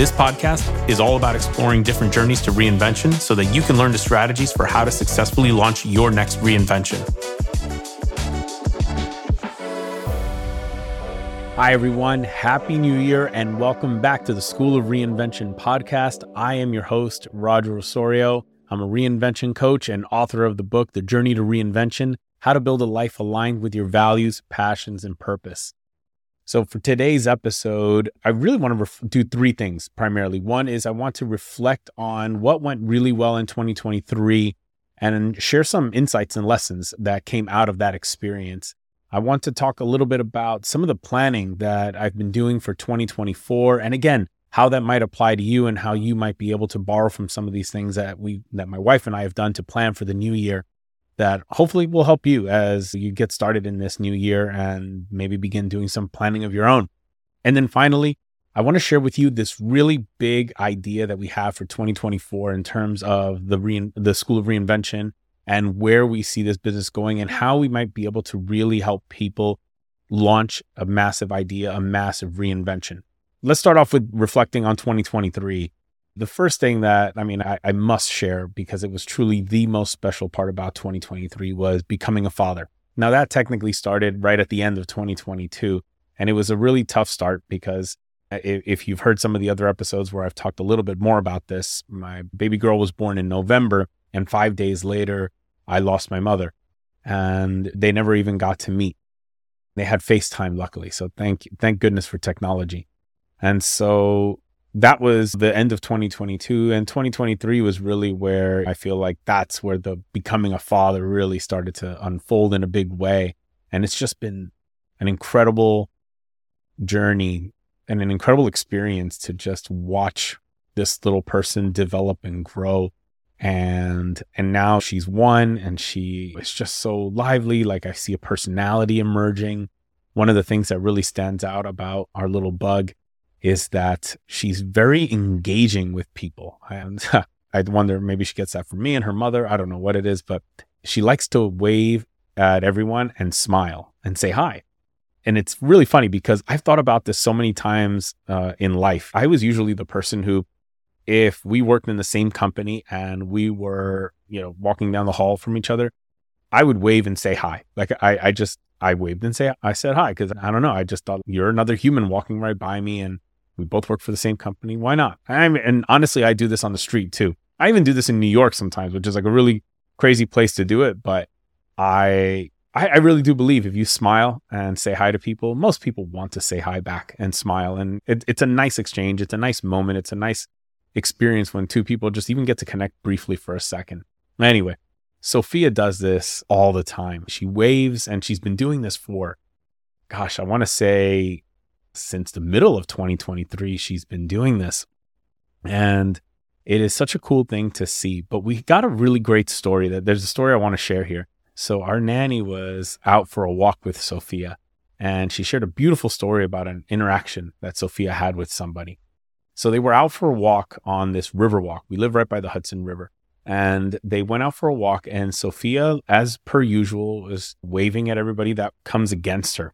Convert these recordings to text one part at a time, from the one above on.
This podcast is all about exploring different journeys to reinvention so that you can learn the strategies for how to successfully launch your next reinvention. Hi, everyone. Happy New Year and welcome back to the School of Reinvention podcast. I am your host, Roger Osorio. I'm a reinvention coach and author of the book, The Journey to Reinvention How to Build a Life Aligned with Your Values, Passions, and Purpose. So, for today's episode, I really want to ref- do three things primarily. One is I want to reflect on what went really well in 2023 and share some insights and lessons that came out of that experience. I want to talk a little bit about some of the planning that I've been doing for 2024. And again, how that might apply to you and how you might be able to borrow from some of these things that we that my wife and I have done to plan for the new year that hopefully will help you as you get started in this new year and maybe begin doing some planning of your own. And then finally, I want to share with you this really big idea that we have for 2024 in terms of the re- the School of Reinvention and where we see this business going and how we might be able to really help people launch a massive idea, a massive reinvention let's start off with reflecting on 2023. The first thing that I mean, I, I, must share because it was truly the most special part about 2023 was becoming a father. Now, that technically started right at the end of 2022. And it was a really tough start because if, you've heard some of the other episodes where I've talked a little bit more about this, my baby girl was born in November. And five days later, I lost my mother. And they never even got to meet. They had FaceTime, luckily. So thank, thank goodness for technology. And so that was the end of 2022 and 2023 was really where I feel like that's where the becoming a father really started to unfold in a big way. And it's just been an incredible journey and an incredible experience to just watch this little person develop and grow. And and now she's one and she is just so lively. Like i see a personality emerging. One of the things that really stands out about our little bug is that she's very engaging with people. And I wonder maybe she gets that from me and her mother. I don't know what it is, but she likes to wave at everyone and smile and say hi. And it's really funny because I've thought about this so many times uh, in life. I was usually the person who, if we worked in the same company and we were, you know, walking down the hall from each other, I would wave and say hi. Like I, I just, I waved and say, I said hi because I don't know. I just thought you're another human walking right by me and we both work for the same company. Why not? I'm, and honestly, I do this on the street too. I even do this in New York sometimes, which is like a really crazy place to do it. But I, I, I really do believe if you smile and say hi to people, most people want to say hi back and smile. And it, it's a nice exchange. It's a nice moment. It's a nice experience when two people just even get to connect briefly for a second. Anyway, Sophia does this all the time. She waves and she's been doing this for, gosh, I want to say since the middle of 2023, she's been doing this. And it is such a cool thing to see. But we got a really great story that there's a story I want to share here. So our nanny was out for a walk with Sophia and she shared a beautiful story about an interaction that Sophia had with somebody. So they were out for a walk on this river walk. We live right by the Hudson River. And they went out for a walk, and Sophia, as per usual, was waving at everybody that comes against her.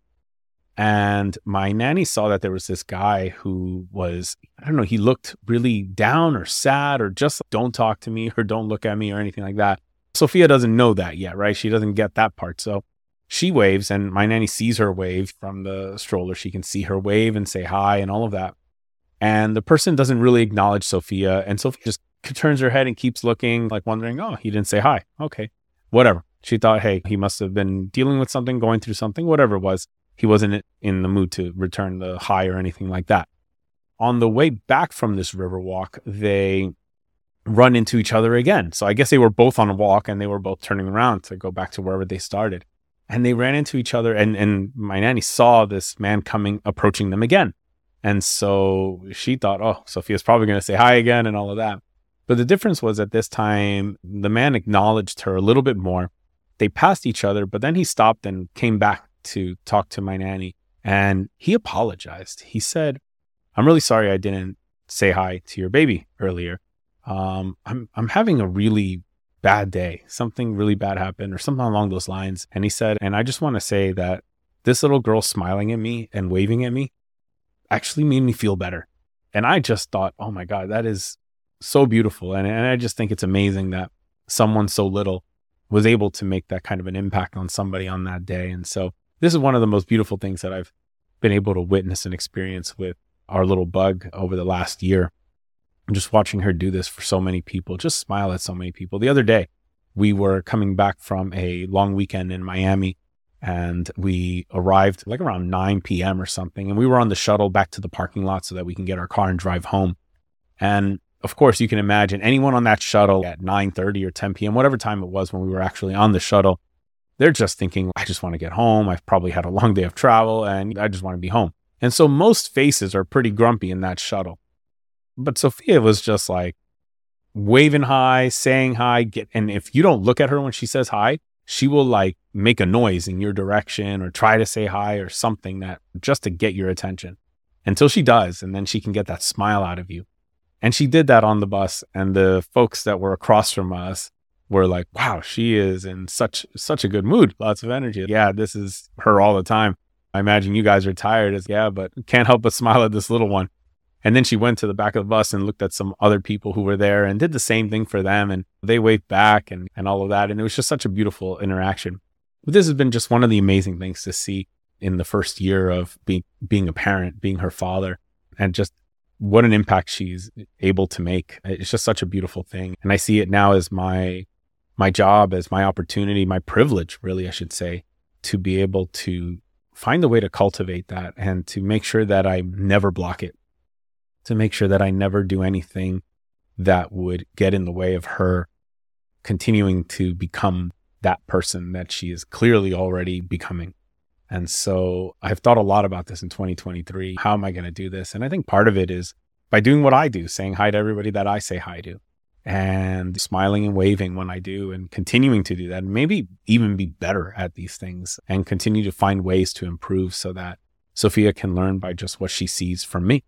And my nanny saw that there was this guy who was, I don't know, he looked really down or sad or just don't talk to me or don't look at me or anything like that. Sophia doesn't know that yet, right? She doesn't get that part. So she waves and my nanny sees her wave from the stroller. She can see her wave and say hi and all of that. And the person doesn't really acknowledge Sophia. And Sophia just turns her head and keeps looking, like wondering, oh, he didn't say hi. Okay, whatever. She thought, hey, he must have been dealing with something, going through something, whatever it was he wasn't in the mood to return the hi or anything like that. On the way back from this river walk, they run into each other again. So I guess they were both on a walk and they were both turning around to go back to wherever they started. And they ran into each other and, and my nanny saw this man coming, approaching them again. And so she thought, oh, Sophia's probably going to say hi again and all of that. But the difference was at this time, the man acknowledged her a little bit more. They passed each other, but then he stopped and came back to talk to my nanny and he apologized. He said, I'm really sorry I didn't say hi to your baby earlier. Um, I'm, I'm having a really bad day. Something really bad happened or something along those lines. And he said, and I just want to say that this little girl smiling at me and waving at me actually made me feel better. And I just thought, oh my God, that is so beautiful. And, and I just think it's amazing that someone so little was able to make that kind of an impact on somebody on that day. And so this is one of the most beautiful things that I've been able to witness and experience with our little bug over the last year. I'm just watching her do this for so many people, just smile at so many people. The other day, we were coming back from a long weekend in Miami and we arrived like around 9 p.m. or something. And we were on the shuttle back to the parking lot so that we can get our car and drive home. And of course, you can imagine anyone on that shuttle at 9:30 or 10 p.m., whatever time it was when we were actually on the shuttle, they're just thinking, I just want to get home. I've probably had a long day of travel and I just want to be home. And so most faces are pretty grumpy in that shuttle. But Sophia was just like waving hi, saying hi, get and if you don't look at her when she says hi, she will like make a noise in your direction or try to say hi or something that just to get your attention until she does. And then she can get that smile out of you. And she did that on the bus. And the folks that were across from us were like, wow, she is in such such a good mood, lots of energy. Yeah, this is her all the time. I imagine you guys are tired as yeah, but can't help but smile at this little one. And then she went to the back of the bus and looked at some other people who were there and did the same thing for them. And they waved back and, and all of that. And it was just such a beautiful interaction. But this has been just one of the amazing things to see in the first year of being being a parent, being her father, and just what an impact she's able to make. It's just such a beautiful thing. And I see it now as my my job, as my opportunity, my privilege, really, I should say, to be able to find a way to cultivate that and to make sure that I never block it, to make sure that I never do anything that would get in the way of her continuing to become that person that she is clearly already becoming. And so I've thought a lot about this in 2023. How am I going to do this? And I think part of it is by doing what I do, saying hi to everybody that I say hi to and smiling and waving when I do and continuing to do that. And maybe even be better at these things and continue to find ways to improve so that Sophia can learn by just what she sees from me.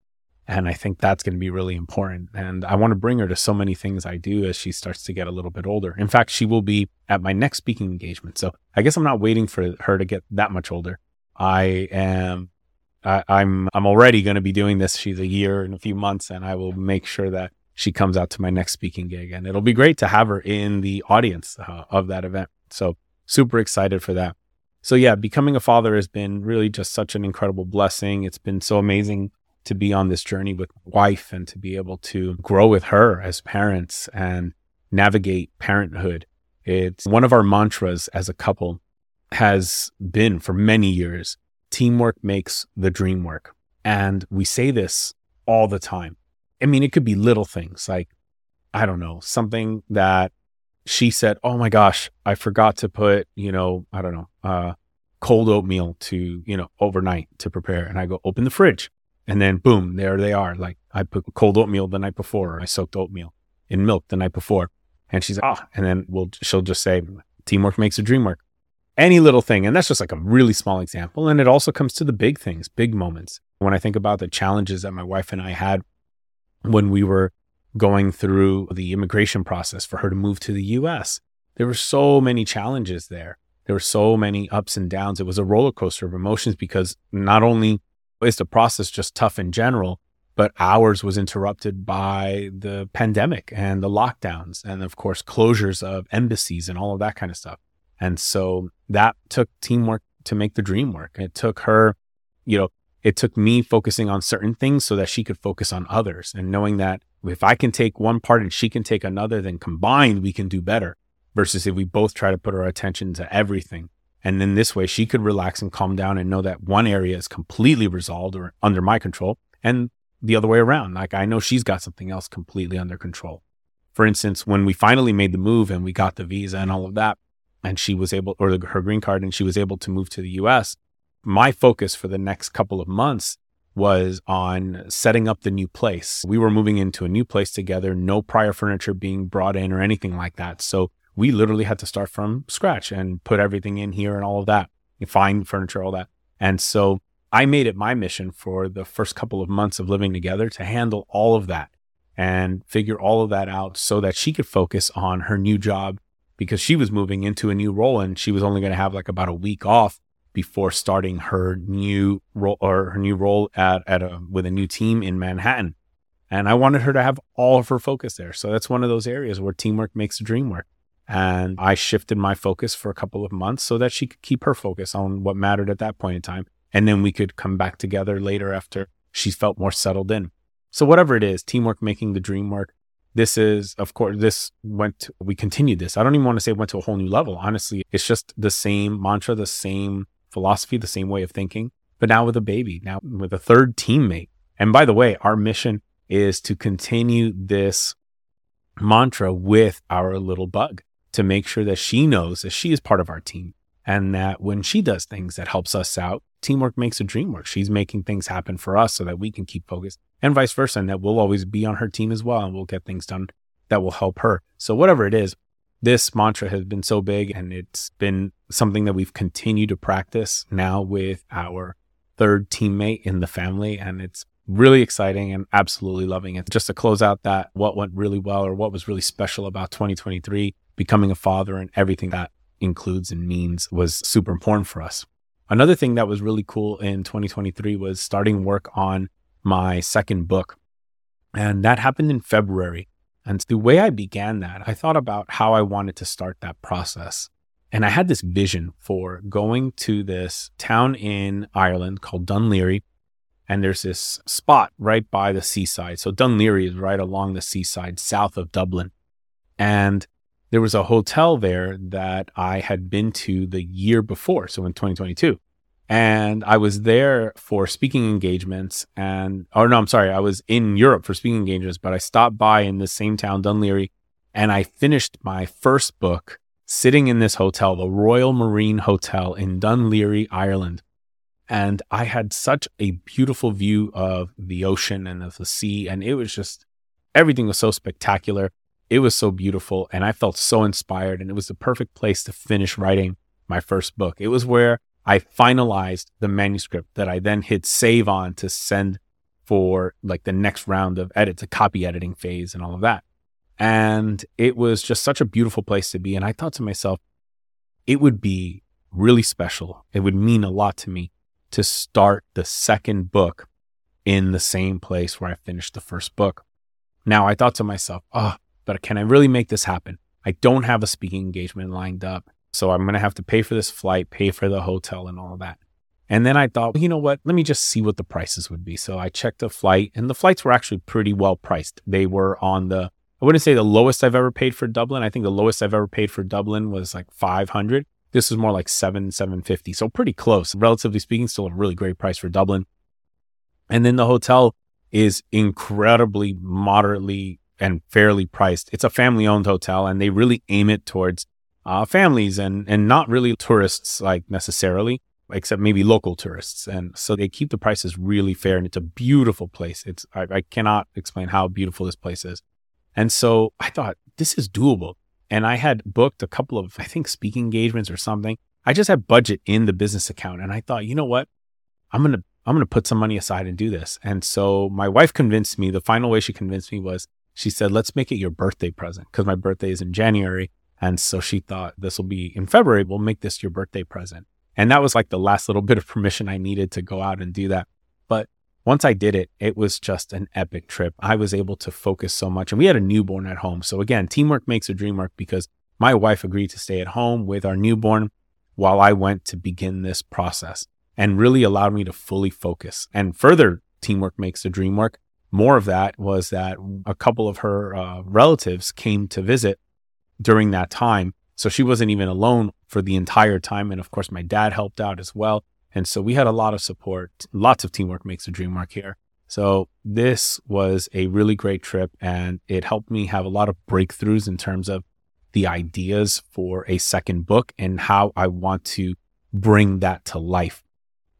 And I think that's going to be really important. And I want to bring her to so many things I do as she starts to get a little bit older. In fact, she will be at my next speaking engagement. So I guess I'm not waiting for her to get that much older. I am I, am I'm, I'm already going to be doing this. She's a year and a few months, and I will make sure that she comes out to my next speaking gig. And it'll be great to have her in the audience uh, of that event. So, super excited for that. So, yeah, becoming a father has been really just such an incredible blessing. It's been so amazing to be on this journey with my wife and to be able to grow with her as parents and navigate parenthood. It's one of our mantras as a couple has been for many years teamwork makes the dream work. And we say this all the time. I mean, it could be little things like, I don't know, something that she said, Oh my gosh, I forgot to put, you know, I don't know, uh, cold oatmeal to, you know, overnight to prepare. And I go, open the fridge. And then boom, there they are. Like I put cold oatmeal the night before, or I soaked oatmeal in milk the night before. And she's like, oh, and then we'll, she'll just say, teamwork makes the dream work. Any little thing. And that's just like a really small example. And it also comes to the big things, big moments. When I think about the challenges that my wife and I had when we were going through the immigration process for her to move to the US. There were so many challenges there. There were so many ups and downs. It was a roller coaster of emotions because not only is the process just tough in general, but ours was interrupted by the pandemic and the lockdowns and of course closures of embassies and all of that kind of stuff. And so that took teamwork to make the dream work. It took her, you know, it took me focusing on certain things so that she could focus on others and knowing that if I can take one part and she can take another, then combined we can do better versus if we both try to put our attention to everything. And then this way she could relax and calm down and know that one area is completely resolved or under my control and the other way around. Like I know she's got something else completely under control. For instance, when we finally made the move and we got the visa and all of that, and she was able, or her green card, and she was able to move to the US, my focus for the next couple of months was on setting up the new place. We were moving into a new place together, no prior furniture being brought in or anything like that. So we literally had to start from scratch and put everything in here and all of that, find furniture, all that. And so I made it my mission for the first couple of months of living together to handle all of that and figure all of that out so that she could focus on her new job because she was moving into a new role and she was only going to have like about a week off before starting her new role or her new role at, at a, with a new team in Manhattan. And I wanted her to have all of her focus there. So that's one of those areas where teamwork makes the dream work. And I shifted my focus for a couple of months so that she could keep her focus on what mattered at that point in time. And then we could come back together later after she felt more settled in. So whatever it is, teamwork making the dream work. This is, of course, this went, to, we continued this. I don't even want to say went to a whole new level. Honestly, it's just the same mantra, the same philosophy, the same way of thinking, but now with a baby, now with a third teammate. And by the way, our mission is to continue this mantra with our little bug to make sure that she knows that she is part of our team and that when she does things that helps us out, teamwork makes a dream work. She's making things happen for us so that we can keep focused and vice versa. And that we'll always be on her team as well. And we'll get things done that will help her. So whatever it is, this mantra has been so big and it's been something that we've continued to practice now with our third teammate in the family. And it's really exciting and absolutely loving it. Just to close out that, what went really well or what was really special about 2023, becoming a father and everything that includes and means was super important for us. Another thing that was really cool in 2023 was starting work on my second book. And that happened in February. And the way I began that, I thought about how I wanted to start that process. And I had this vision for going to this town in Ireland called Laoghaire. And there's this spot right by the seaside. So Laoghaire is right along the seaside south of Dublin. And there was a hotel there that I had been to the year before. So in 2022. And I was there for speaking engagements and, oh, no, I'm sorry, I was in Europe for speaking engagements, but I stopped by in the same town, Laoghaire, and I finished my first book sitting in this hotel, the Royal Marine Hotel in Laoghaire, Ireland. And I had such a beautiful view of the ocean and of the sea. And it was just, everything was so spectacular. It was so beautiful. And I felt so inspired. And it was the perfect place to finish writing my first book. It was where I finalized the manuscript that I then hit save on to send for like the next round of edits, a copy editing phase and all of that. And it was just such a beautiful place to be. And I thought to myself, it would be really special. It would mean a lot to me to start the second book in the same place where I finished the first book. Now I thought to myself, oh, but can I really make this happen? I don't have a speaking engagement lined up. So I'm going to have to pay for this flight, pay for the hotel and all of that. And then I thought, you know what? Let me just see what the prices would be. So I checked the flight and the flights were actually pretty well priced. They were on the, I wouldn't say the lowest I've ever paid for Dublin. I think the lowest I've ever paid for Dublin was like 500. This was more like seven, 750. So pretty close. Relatively speaking, still a really great price for Dublin. And then the hotel is incredibly moderately and fairly priced. It's a family owned hotel and they really aim it towards uh, families and and not really tourists like necessarily, except maybe local tourists. And so they keep the prices really fair, and it's a beautiful place. It's I, I cannot explain how beautiful this place is. And so I thought this is doable. And I had booked a couple of I think speaking engagements or something. I just had budget in the business account, and I thought, you know what, I'm gonna I'm gonna put some money aside and do this. And so my wife convinced me. The final way she convinced me was she said, let's make it your birthday present because my birthday is in January. And so she thought this will be in February. We'll make this your birthday present. And that was like the last little bit of permission I needed to go out and do that. Once I did it, it was just an epic trip. I was able to focus so much. And we had a newborn at home. So again, teamwork makes a dream work because my wife agreed to stay at home with our newborn while I went to begin this process and really allowed me to fully focus. And further, teamwork makes the dream work. More of that was that a couple of her uh, relatives came to visit during that time. So she wasn't even alone for the entire time. And of course, my dad helped out as well. And so we had a lot of support. Lots of teamwork makes the dream work here. So this was a really great trip and it helped me have a lot of breakthroughs in terms of the ideas for a second book and how I want to bring that to life.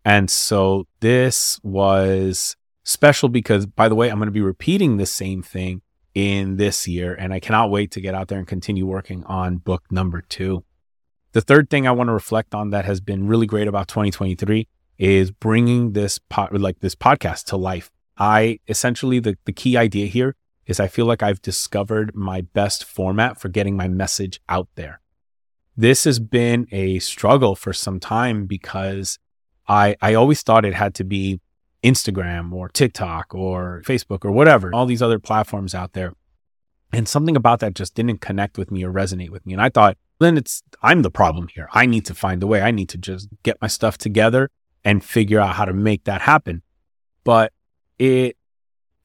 And so this was special because, by the way, I'm going to be repeating the same thing in this year. And I cannot wait to get out there and continue working on book number two. The third thing I want to reflect on that has been really great about 2023 is bringing this pod, like this podcast to life. I essentially, the, the key idea here is I feel like I've discovered my best format for getting my message out there. This has been a struggle for some time because I, I always thought it had to be Instagram or TikTok or Facebook or whatever, all these other platforms out there. And something about that just didn't connect with me or resonate with me. And I thought, then it's, I'm the problem here. I need to find a way. I need to just get my stuff together and figure out how to make that happen. But it,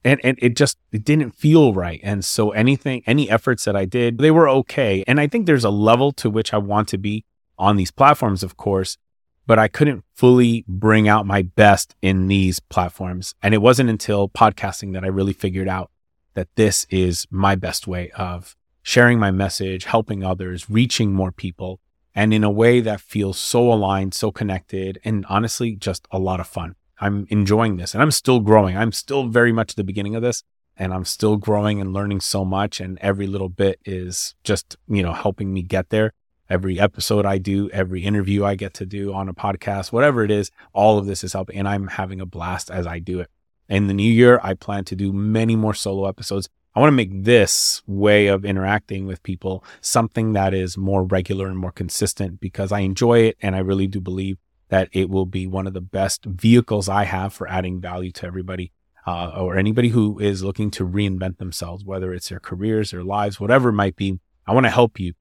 and, and it just it didn't feel right. And so anything, any efforts that I did, they were okay. And I think there's a level to which I want to be on these platforms, of course but I couldn't fully bring out my best in these platforms. And it wasn't until podcasting that I really figured out that this is my best way of sharing my message, helping others, reaching more people, and in a way that feels so aligned, so connected, and honestly, just a lot of fun. I'm enjoying this and I'm still growing. I'm still very much at the beginning of this and I'm still growing and learning so much. And every little bit is just, you know, helping me get there every episode I do, every interview I get to do on a podcast, whatever it is, all of this is helping. And I'm having a blast as I do it. In the new year, I plan to do many more solo episodes. I want to make this way of interacting with people something that is more regular and more consistent because I enjoy it. And I really do believe that it will be one of the best vehicles I have for adding value to everybody. Uh, or anybody who is looking to reinvent themselves, whether it's their careers, their lives, whatever it might be. I want to help you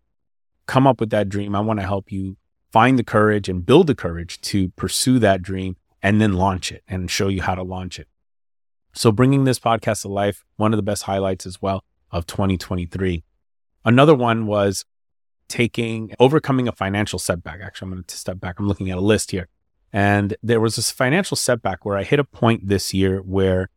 come up with that dream. I want to help you find the courage and build the courage to pursue that dream and then launch it and show you how to launch it. So, bringing this podcast to life, one of the best highlights as well of 2023. Another one was taking, overcoming a financial setback. Actually, I'm going to step back. I'm looking at a list here. And there was this financial setback where I hit a point this year where,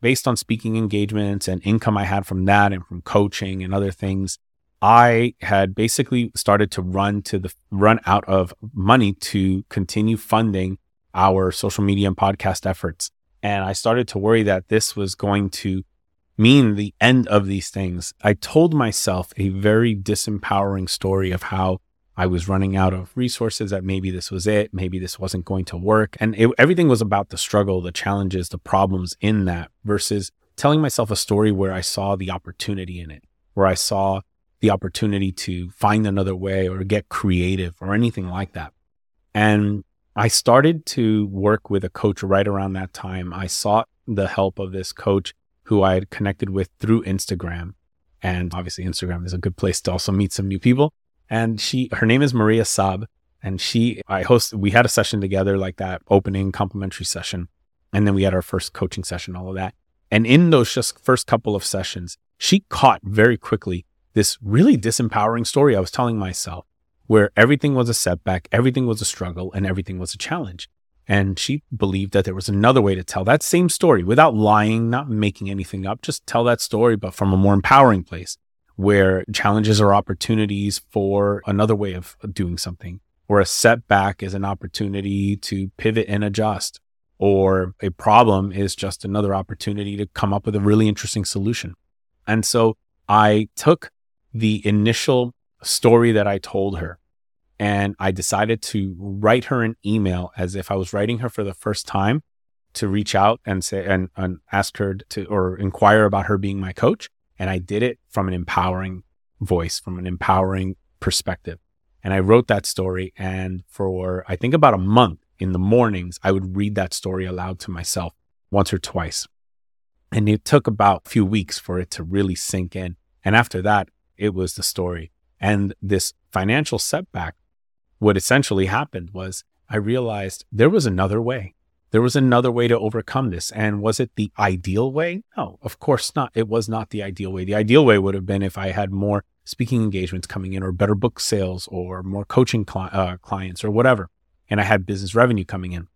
based on speaking engagements and income I had from that and from coaching and other things, I had basically started to run to the run out of money to continue funding our social media and podcast efforts. And I started to worry that this was going to mean the end of these things. I told myself a very disempowering story of how I was running out of resources, that maybe this was it, maybe this wasn't going to work. And it, everything was about the struggle, the challenges, the problems in that versus telling myself a story where I saw the opportunity in it, where I saw the opportunity to find another way or get creative or anything like that. And I started to work with a coach right around that time. I sought the help of this coach who I had connected with through Instagram. And obviously, Instagram is a good place to also meet some new people. And she, her name is Maria Saab. And she, I host, we had a session together, like that opening complimentary session. And then we had our first coaching session, all of that. And in those just first couple of sessions, she caught very quickly this really disempowering story I was telling myself, where everything was a setback, everything was a struggle, and everything was a challenge. And she believed that there was another way to tell that same story without lying, not making anything up, just tell that story, but from a more empowering place where challenges are opportunities for another way of doing something, or a setback is an opportunity to pivot and adjust, or a problem is just another opportunity to come up with a really interesting solution. And so I took the initial story that I told her. And I decided to write her an email as if I was writing her for the first time to reach out and say and, and ask her to or inquire about her being my coach. And I did it from an empowering voice, from an empowering perspective. And I wrote that story. And for I think about a month in the mornings, I would read that story aloud to myself once or twice. And it took about a few weeks for it to really sink in. And after that, it was the story. And this financial setback, what essentially happened was I realized there was another way. There was another way to overcome this. And was it the ideal way? No, of course not. It was not the ideal way. The ideal way would have been if I had more speaking engagements coming in, or better book sales, or more coaching uh, clients, or whatever. And I had business revenue coming in.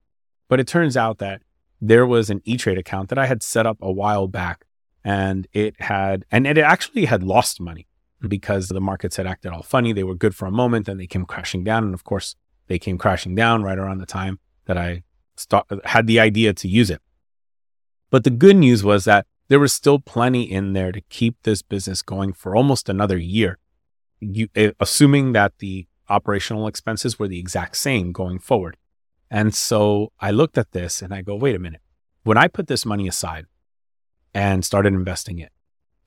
But it turns out that there was an E Trade account that I had set up a while back, and it had, and it actually had lost money because the markets had acted all funny. They were good for a moment, then they came crashing down. And of course, they came crashing down right around the time that I had the idea to use it. But the good news was that there was still plenty in there to keep this business going for almost another year. You, eh, assuming that the operational expenses were the exact same going forward. And so I looked at this and I go, wait a minute. When I put this money aside and started investing it,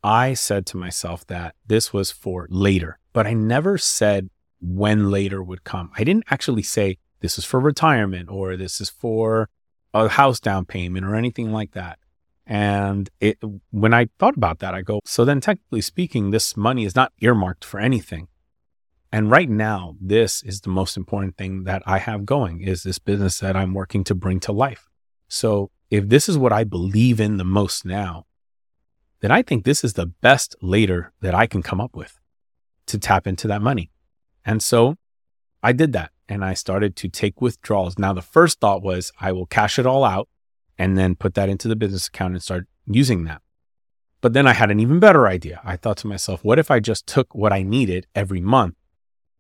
I said to myself that this was for later, but I never said when later would come. I didn't actually say this is for retirement or this is for a house down payment or anything like that. And it, when I thought about that, I go, so then technically speaking, this money is not earmarked for anything. And right now, this is the most important thing that I have going is this business that I'm working to bring to life. So if this is what I believe in the most now, then I think this is the best later that I can come up with to tap into that money. And so I did that and I started to take withdrawals. Now, the first thought was I will cash it all out and then put that into the business account and start using that. But then I had an even better idea. I thought to myself, what if I just took what I needed every month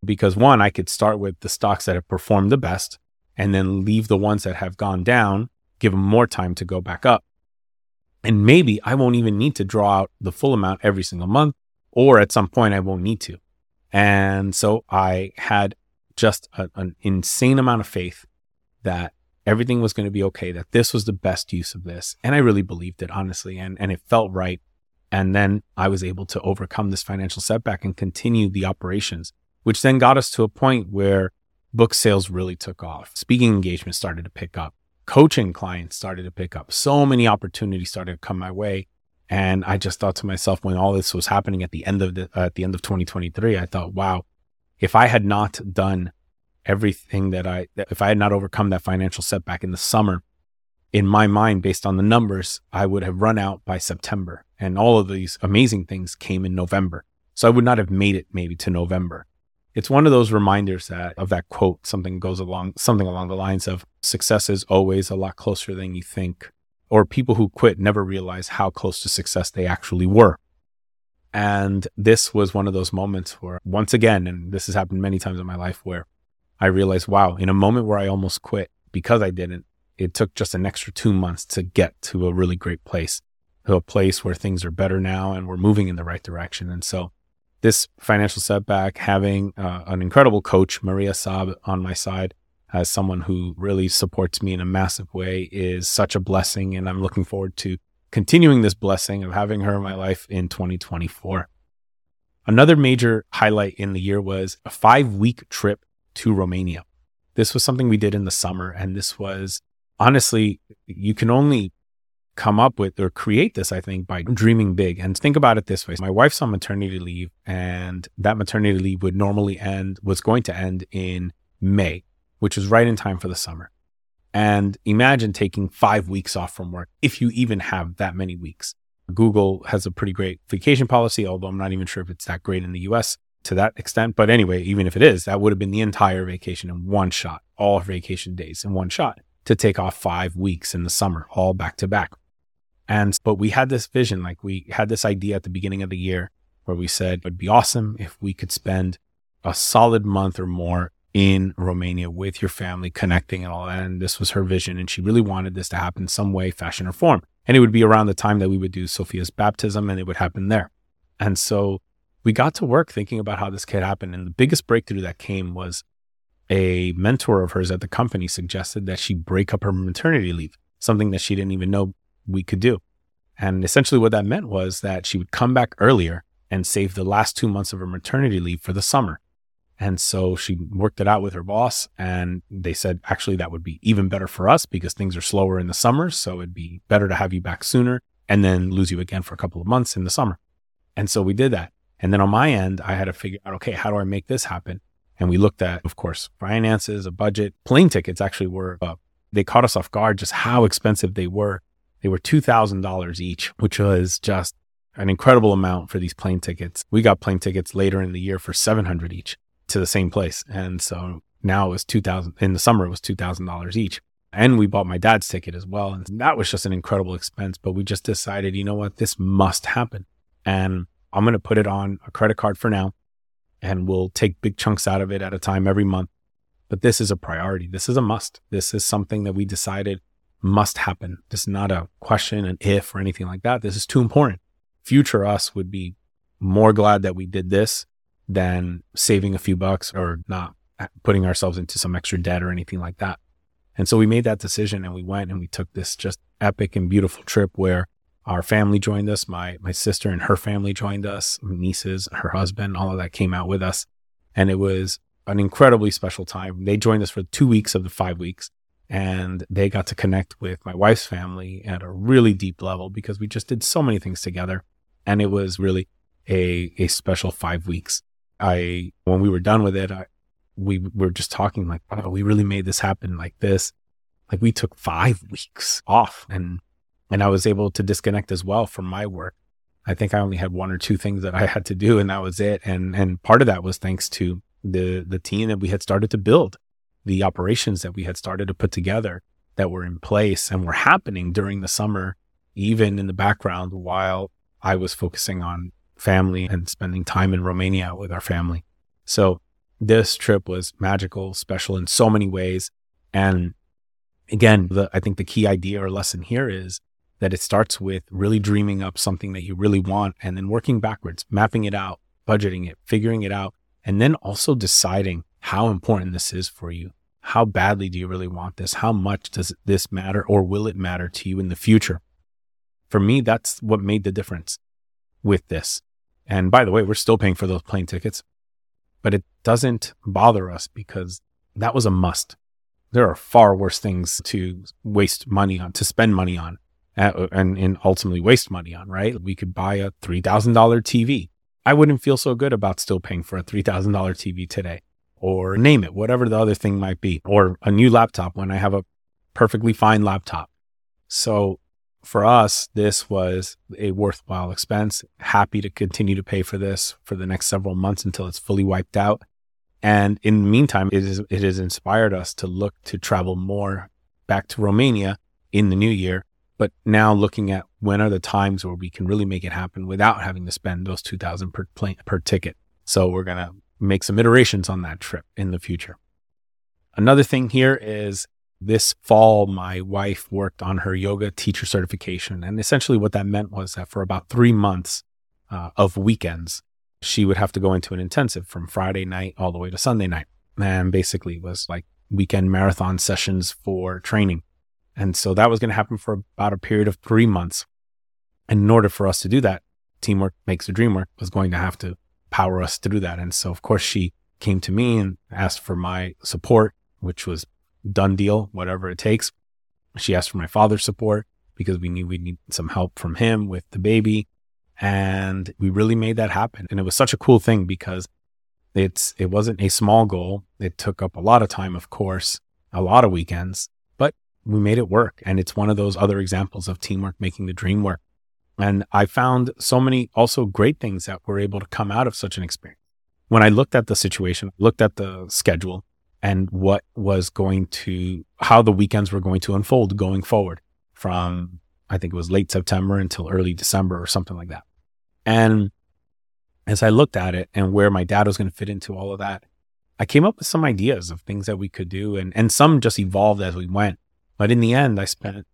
because one, I could start with the stocks that have performed the best and then leave the ones that have gone down, give them more time to go back up. And maybe I won't even need to draw out the full amount every single month, or at some point I won't need to. And so I had just a, an insane amount of faith that everything was going to be okay, that this was the best use of this. And I really believed it, honestly, and, and it felt right. And then I was able to overcome this financial setback and continue the operations which then got us to a point where book sales really took off. Speaking engagements started to pick up. Coaching clients started to pick up. So many opportunities started to come my way. And I just thought to myself, when all this was happening at the end of the, uh, at the end of 2023, I thought, wow, if I had not done everything that I, if I had not overcome that financial setback in the summer, in my mind, based on the numbers, I would have run out by September. And all of these amazing things came in November. So I would not have made it maybe to November it's one of those reminders that of that quote something goes along something along the lines of success is always a lot closer than you think or people who quit never realize how close to success they actually were. And this was one of those moments where once again and this has happened many times in my life where i realized wow in a moment where i almost quit because i didn't it took just an extra 2 months to get to a really great place to a place where things are better now and we're moving in the right direction. And so this financial setback, having uh, an incredible coach, Maria Saab, on my side as someone who really supports me in a massive way is such a blessing. And I'm looking forward to continuing this blessing of having her in my life in 2024. Another major highlight in the year was a five week trip to Romania. This was something we did in the summer. And this was honestly, you can only come up with or create this, I think, by dreaming big. And think about it this way my wife's on maternity leave, and that maternity leave would normally end, was going to end in May, which is right in time for the summer. And imagine taking five weeks off from work, if you even have that many weeks. Google has a pretty great vacation policy, although I'm not even sure if it's that great in the US to that extent. But anyway, even if it is, that would have been the entire vacation in one shot, all vacation days in one shot to take off five weeks in the summer, all back to back. And, but we had this vision, like we had this idea at the beginning of the year where we said it'd be awesome if we could spend a solid month or more in Romania with your family, connecting and all that. And this was her vision. And she really wanted this to happen some way, fashion, or form. And it would be around the time that we would do Sophia's baptism and it would happen there. And so we got to work thinking about how this could happen. And the biggest breakthrough that came was a mentor of hers at the company suggested that she break up her maternity leave, something that she didn't even know we could do. And essentially, what that meant was that she would come back earlier and save the last two months of her maternity leave for the summer. And so she worked it out with her boss, and they said, actually, that would be even better for us because things are slower in the summer. So it'd be better to have you back sooner and then lose you again for a couple of months in the summer. And so we did that. And then on my end, I had to figure out, okay, how do I make this happen? And we looked at, of course, finances, a budget. Plane tickets actually were, uh, they caught us off guard just how expensive they were they were $2,000 each, which was just an incredible amount for these plane tickets. We got plane tickets later in the year for 700 each to the same place. And so now it was 2000 in the summer it was $2,000 each. And we bought my dad's ticket as well. And that was just an incredible expense, but we just decided, you know what, this must happen. And I'm going to put it on a credit card for now and we'll take big chunks out of it at a time every month. but this is a priority. This is a must. This is something that we decided must happen. This is not a question, an if, or anything like that. This is too important. Future us would be more glad that we did this than saving a few bucks or not putting ourselves into some extra debt or anything like that. And so we made that decision and we went and we took this just epic and beautiful trip where our family joined us. My my sister and her family joined us, nieces, her husband, all of that came out with us. And it was an incredibly special time. They joined us for two weeks of the five weeks and they got to connect with my wife's family at a really deep level because we just did so many things together. And it was really a, a special five weeks. I, when we were done with it, I, we were just talking like, we really made this happen like this. Like we took five weeks off and, and I was able to disconnect as well from my work. I think I only had one or two things that I had to do and that was it. And, and part of that was thanks to the, the team that we had started to build, the operations that we had started to put together that were in place and were happening during the summer, even in the background while I was focusing on family and spending time in Romania with our family. So this trip was magical, special in so many ways. And again, the, I think the key idea or lesson here is that it starts with really dreaming up something that you really want and then working backwards, mapping it out, budgeting it, figuring it out, and then also deciding how important this is for you. How badly do you really want this? How much does this matter or will it matter to you in the future? For me, that's what made the difference with this. And by the way, we're still paying for those plane tickets but it doesn't bother us because that was a must. There are far worse things to waste money on, to spend money on, uh, and, and ultimately waste money on, right? We could buy a $3,000 TV. I wouldn't feel so good about still paying for a $3,000 TV today, or name it, whatever the other thing might be, or a new laptop when I have a perfectly fine laptop. So for us, this was a worthwhile expense. Happy to continue to pay for this for the next several months until it's fully wiped out. And in the meantime, it, is, it has inspired us to look to travel more back to Romania in the new year. But now looking at when are the times where we can really make it happen without having to spend those 2000 per plane, per ticket. So we're going to make some iterations on that trip in the future. Another thing here is this fall, my wife worked on her yoga teacher certification. And essentially, what that meant was that for about three months uh, of weekends, she would have to go into an intensive from Friday night all the way to Sunday night. And basically, it was like weekend marathon sessions for training. And so that was going to happen for about a period of three months. And in order for us to do that, teamwork makes the dream work was going to have to power us through that. And so, of course, she came to me and asked for my support, which was done deal, whatever it takes. She asked for my father's support because we knew we need some help from him with the baby. And we really made that happen. And it was such a cool thing because it's, it wasn't a small goal. It took up a lot of time, of course, a lot of weekends, but we made it work. And it's one of those other examples of teamwork making the dream work. And I found so many also great things that were able to come out of such an experience. When I looked at the situation, looked at the schedule, and what was going to, how the weekends were going to unfold going forward from, I think it was late September until early December or something like that. And as I looked at it and where my dad was going to fit into all of that, I came up with some ideas of things that we could do. And, and some just evolved as we went. But in the end, I spent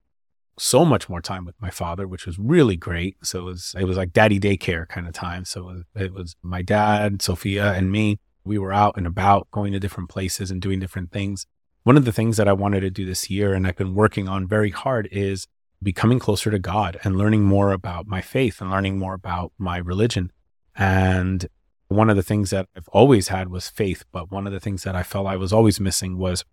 so much more time with my father, which was really great. So it was, it was like daddy daycare kind of time. So it was, it was my dad, Sophia, and me we were out and about going to different places and doing different things. One of the things that I wanted to do this year and I've been working on very hard is becoming closer to God and learning more about my faith and learning more about my religion. And one of the things that I've always had was faith, but one of the things that I felt I was always missing was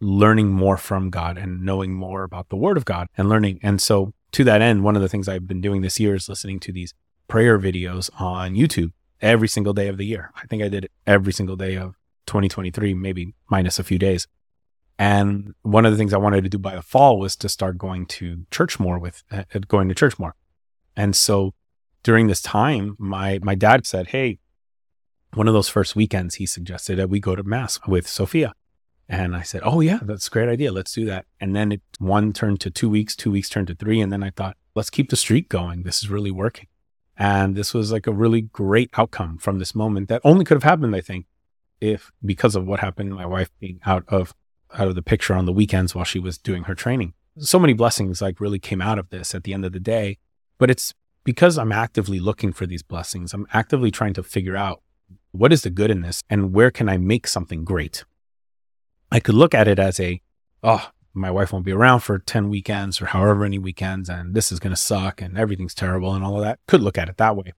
learning more from God and knowing more about the word of God and learning. And so to that end, one of the things I've been doing this year is listening to these prayer videos on YouTube every single day of the year. I think I did it every single day of 2023, maybe minus a few days. And one of the things I wanted to do by the fall was to start going to church more with uh, going to church more. And so during this time, my my dad said, "Hey, one of those first weekends, he suggested that we go to mass with Sophia." And I said, "Oh yeah, that's a great idea. Let's do that." And then it one turned to 2 weeks, 2 weeks turned to 3, and then I thought, "Let's keep the streak going. This is really working." And this was like a really great outcome from this moment that only could have happened, I think, if because of what happened, my wife being out of out of the picture on the weekends while she was doing her training. So many blessings like really came out of this at the end of the day. But it's because I'm actively looking for these blessings. I'm actively trying to figure out what is the good in this and where can I make something great? I could look at it as a, oh, my wife won't be around for 10 weekends or however many weekends, and this is going to suck and everything's terrible and all of that. Could look at it that way.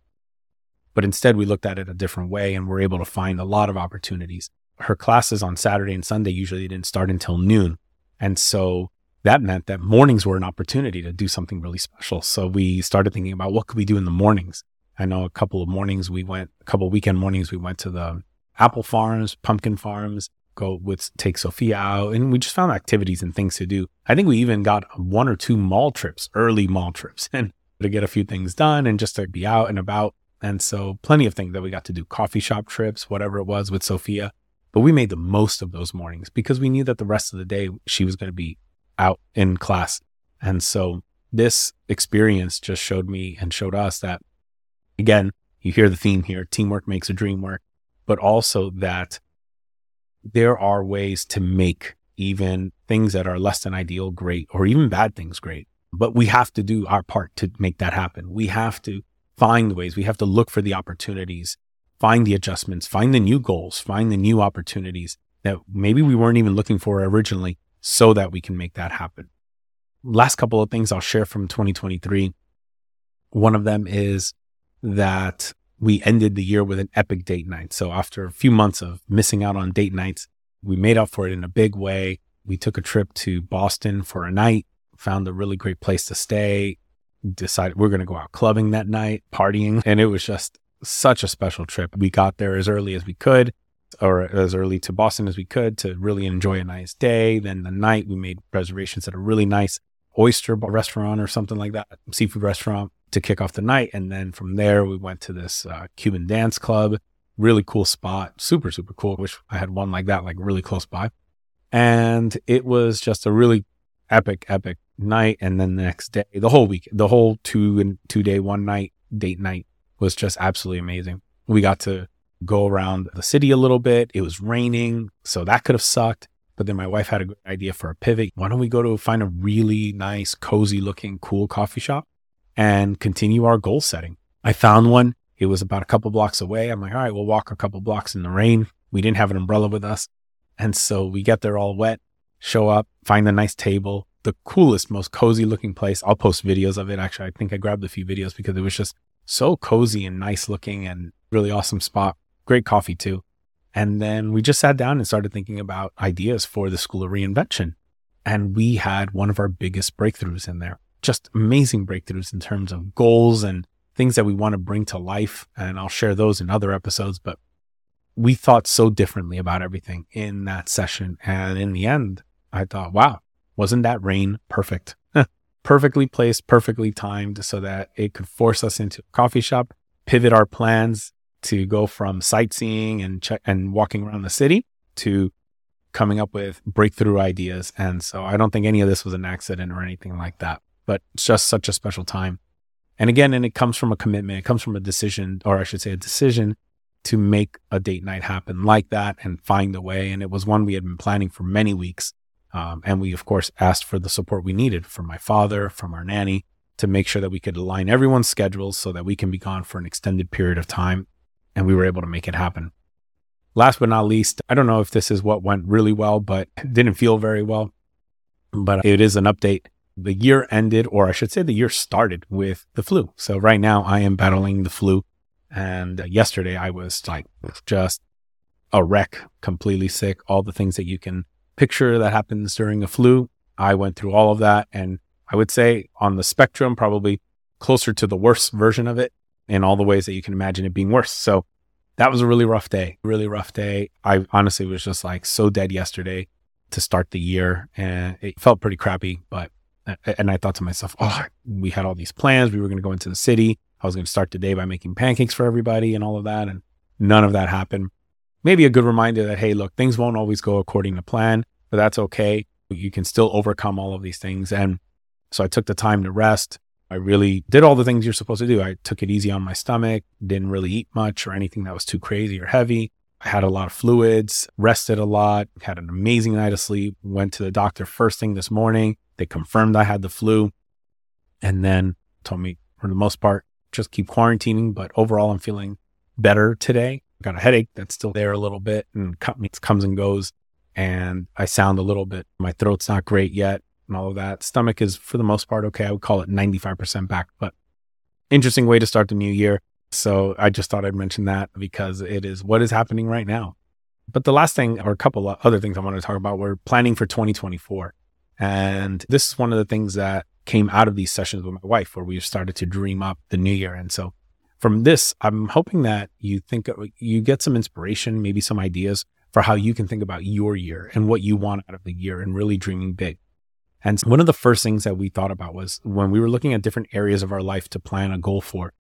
But instead, we looked at it a different way and we're able to find a lot of opportunities. Her classes on Saturday and Sunday usually didn't start until noon. And so that meant that mornings were an opportunity to do something really special. So we started thinking about what could we do in the mornings. I know a couple of mornings we went, a couple weekend mornings we went to the apple farms, pumpkin farms, go with take Sophia out, and we just found activities and things to do. I think we even got one or two mall trips, early mall trips, and to get a few things done and just to be out and about. And so plenty of things that we got to do, coffee shop trips, whatever it was with Sophia. But we made the most of those mornings because we knew that the rest of the day she was going to be out in class. And so this experience just showed me and showed us that, again, you hear the theme here teamwork makes a dream work, but also that there are ways to make even things that are less than ideal great or even bad things great. But we have to do our part to make that happen. We have to find ways, we have to look for the opportunities, find the adjustments, find the new goals, find the new opportunities that maybe we weren't even looking for originally so that we can make that happen. Last couple of things I'll share from 2023. One of them is that we ended the year with an epic date night. So after a few months of missing out on date nights, we made up for it in a big way. We took a trip to Boston for a night, found a really great place to stay, decided we're going to go out clubbing that night, partying. And it was just such a special trip. We got there as early as we could, or as early to Boston as we could to really enjoy a nice day. Then the night we made reservations at a really nice oyster restaurant or something like that, seafood restaurant to kick off the night. And then from there, we went to this uh, Cuban dance club. Really cool spot. Super, super cool. Wish I had one like that, like really close by. And it was just a really epic, epic night. And then the next day, the whole week, the whole two and two day, one night date night was just absolutely amazing. We got to go around the city a little bit. It was raining, so that could have sucked. But then my wife had a good idea for a pivot. Why don't we go to find a really nice, cozy looking, cool coffee shop? And continue our goal setting. I found one. It was about a couple blocks away. I'm like, all right, we'll walk a couple blocks in the rain. We didn't have an umbrella with us. And so we get there all wet, show up, find a nice table, the coolest, most cozy looking place. I'll post videos of it. Actually, I think I grabbed a few videos because it was just so cozy and nice looking and really awesome spot. Great coffee too. And then we just sat down and started thinking about ideas for the School of Reinvention. And we had one of our biggest breakthroughs in there just amazing breakthroughs in terms of goals and things that we want to bring to life. And I'll share those in other episodes. But we thought so differently about everything in that session. And in the end, I thought, wow, wasn't that rain perfect? perfectly placed, perfectly timed so that it could force us into a coffee shop, pivot our plans to go from sightseeing and check and walking around the city to coming up with breakthrough ideas. And so I don't think any of this was an accident or anything like that but it's just such a special time. And again, and it comes from a commitment, it comes from a decision, or I should say, a decision to make a date night happen like that and find a way. And it was one we had been planning for many weeks. Um, and we, of course, asked for the support we needed from my father, from our nanny, to make sure that we could align everyone's schedules so that we can be gone for an extended period of time. And we were able to make it happen. Last but not least, I don't know if this is what went really well, but didn't feel very well. But it is an update the year ended, or I should say the year started with the flu. So right now I am battling the flu. And uh, yesterday I was like just a wreck, completely sick, all the things that you can picture that happens during a flu. I went through all of that. And I would say on the spectrum, probably closer to the worst version of it in all the ways that you can imagine it being worse. So that was a really rough day, really rough day. I honestly was just like so dead yesterday to start the year and it felt pretty crappy, but and I thought to myself, oh, we had all these plans. We were going to go into the city. I was going to start the day by making pancakes for everybody and all of that. And none of that happened. Maybe a good reminder that, hey, look, things won't always go according to plan, but that's okay. You can still overcome all of these things. And so I took the time to rest. I really did all the things you're supposed to do. I took it easy on my stomach, didn't really eat much or anything that was too crazy or heavy. I had a lot of fluids, rested a lot, had an amazing night of sleep, went to the doctor first thing this morning. They confirmed I had the flu and then told me for the most part, just keep quarantining. But overall, I'm feeling better today. Got a headache that's still there a little bit and comes and goes. And I sound a little bit, my throat's not great yet and all of that. Stomach is for the most part okay. I would call it 95% back, but interesting way to start the new year. So I just thought I'd mention that because it is what is happening right now. But the last thing, or a couple of other things I want to talk about, we're planning for 2024. And this is one of the things that came out of these sessions with my wife, where we started to dream up the new year. And so from this, I'm hoping that you think you get some inspiration, maybe some ideas for how you can think about your year and what you want out of the year and really dreaming big. And one of the first things that we thought about was when we were looking at different areas of our life to plan a goal for,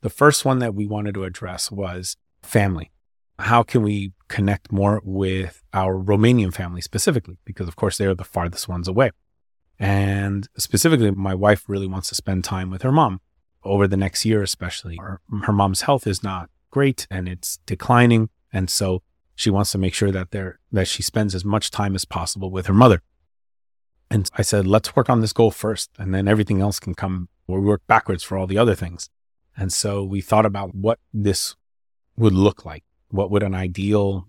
the first one that we wanted to address was family. How can we connect more with our Romanian family specifically? Because, of course, they're the farthest ones away. And specifically, my wife really wants to spend time with her mom over the next year, especially. Her, her mom's health is not great and it's declining. And so she wants to make sure that there that she spends as much time as possible with her mother. And I said, let's work on this goal first, and then everything else can come. We work backwards for all the other things. And so we thought about what this would look like. What would an ideal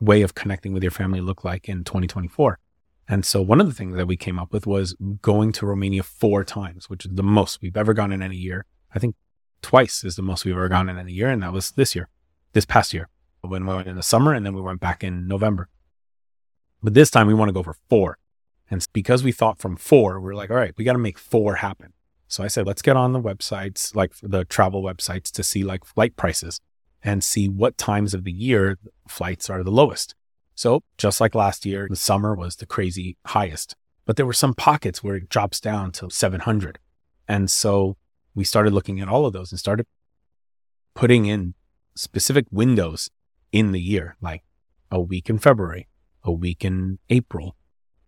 way of connecting with your family look like in 2024? And so one of the things that we came up with was going to Romania four times, which is the most we've ever gone in any year. I think twice is the most we've ever gone in any year. And that was this year, this past year, when we went in the summer and then we went back in November. But this time we want to go for four. And because we thought from four, we are like, all right, we got to make four happen. So I said, let's get on the websites, like the travel websites to see like flight prices and see what times of the year flights are the lowest. So just like last year, the summer was the crazy highest, but there were some pockets where it drops down to 700. And so we started looking at all of those and started putting in specific windows in the year, like a week in February, a week in April,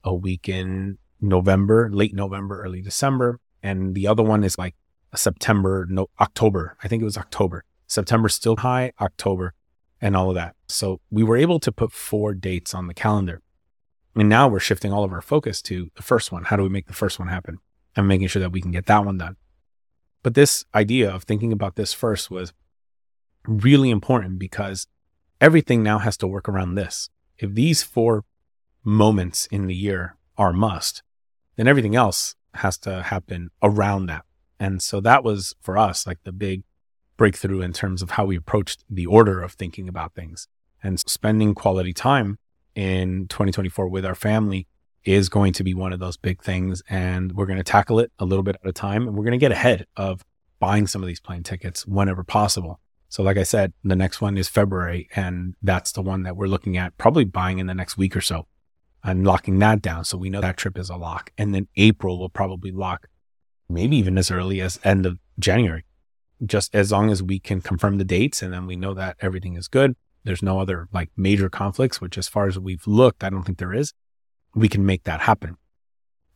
a week in November, late November, early December. And the other one is like September, no, October. I think it was October. September still high, October, and all of that. So we were able to put four dates on the calendar. And now we're shifting all of our focus to the first one. How do we make the first one happen? And making sure that we can get that one done. But this idea of thinking about this first was really important because everything now has to work around this. If these four moments in the year are must, then everything else has to happen around that. And so that was for us like the big breakthrough in terms of how we approached the order of thinking about things. And spending quality time in 2024 with our family is going to be one of those big things. And we're going to tackle it a little bit at a time. And we're going to get ahead of buying some of these plane tickets whenever possible. So, like I said, the next one is February. And that's the one that we're looking at probably buying in the next week or so and locking that down. So we know that trip is a lock. And then April will probably lock, maybe even as early as end of January, just as long as we can confirm the dates and then we know that everything is good. There's no other like major conflicts, which as far as we've looked, I don't think there is. We can make that happen.